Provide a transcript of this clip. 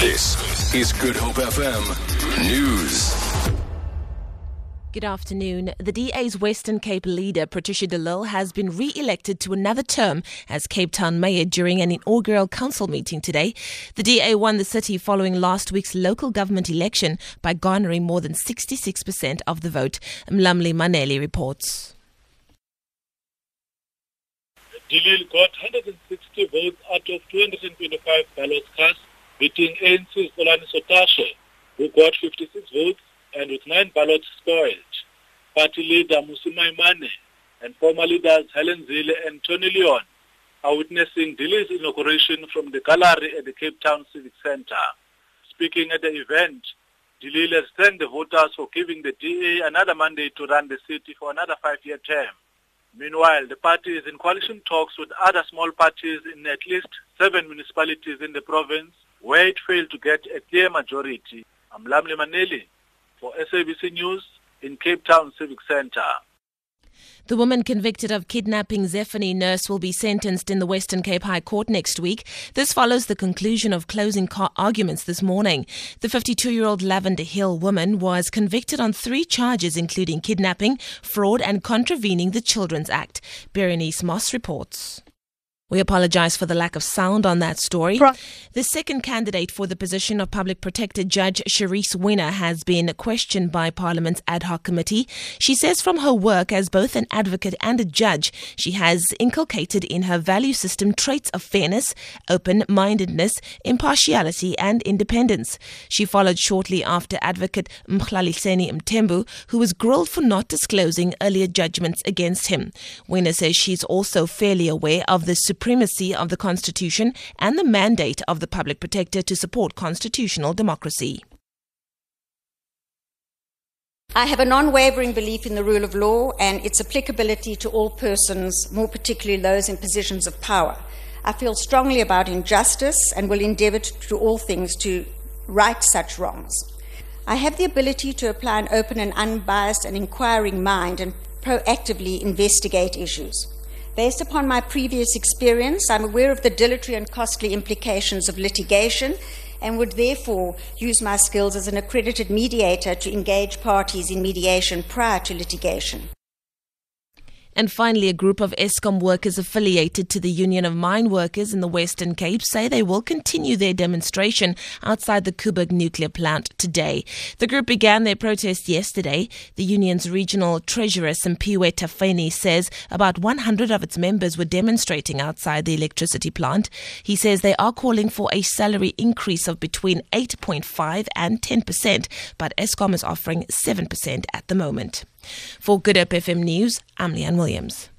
This is Good Hope FM News. Good afternoon. The DA's Western Cape leader, Patricia de Lille, has been re elected to another term as Cape Town mayor during an inaugural council meeting today. The DA won the city following last week's local government election by garnering more than 66% of the vote. Mlamli Maneli reports. De Lille got 160 votes out of 225 ballots cast, beating ANC's Xolani Sotashe, who got 56 votes and with nine ballots spoiled. Party leader Mmusi Maimane and former leaders Helen Zille and Tony Leon are witnessing De Lille's inauguration from the gallery at the Cape Town Civic Centre. Speaking at the event, has thanked the voters for giving the DA another mandate to run the city for another five-year term. Meanwhile, the party is in coalition talks with other small parties in at least seven municipalities in the province where it failed to get a clear majority. I'm Mlamli Maneli for SABC News in Cape Town Civic Centre. The woman convicted of kidnapping Zephany Nurse will be sentenced in the Western Cape High Court next week. This follows the conclusion of closing arguments this morning. The 52 year old Lavender Hill woman was convicted on three charges, including kidnapping, fraud, and contravening the Children's Act. Berenice Moss reports. We apologize for the lack of sound on that story. The second candidate for the position of public protector, Judge Sharise Weiner, has been questioned by Parliament's ad hoc committee. She says from her work as both an advocate and a judge, she has inculcated in her value system traits of fairness, open mindedness, impartiality, and independence. She followed shortly after advocate Mhlaliseni Mthembu, who was grilled for not disclosing earlier judgments against him. Winner says she's also fairly aware of the supremacy of the Constitution and the mandate of the Public Protector to support constitutional democracy. I have a non wavering belief in the rule of law and its applicability to all persons, more particularly those in positions of power. I feel strongly about injustice and will endeavour to do all things to right such wrongs. I have the ability to apply an open and unbiased and inquiring mind and proactively investigate issues. Based upon my previous experience, I'm aware of the dilatory and costly implications of litigation and would therefore use my skills as an accredited mediator to engage parties in mediation prior to litigation. And finally, a group of Eskom workers affiliated to the Union of Mine Workers in the Western Cape say they will continue their demonstration outside the Koeberg nuclear plant today. The group began their protest yesterday. The union's regional treasurer, Simpiwe Tafeni, says about 100 of its members were demonstrating outside the electricity plant. He says they are calling for a salary increase of between 8.5 and 10%, but Eskom is offering 7% at the moment. For Good Hope FM News, I'm Leanne Williams.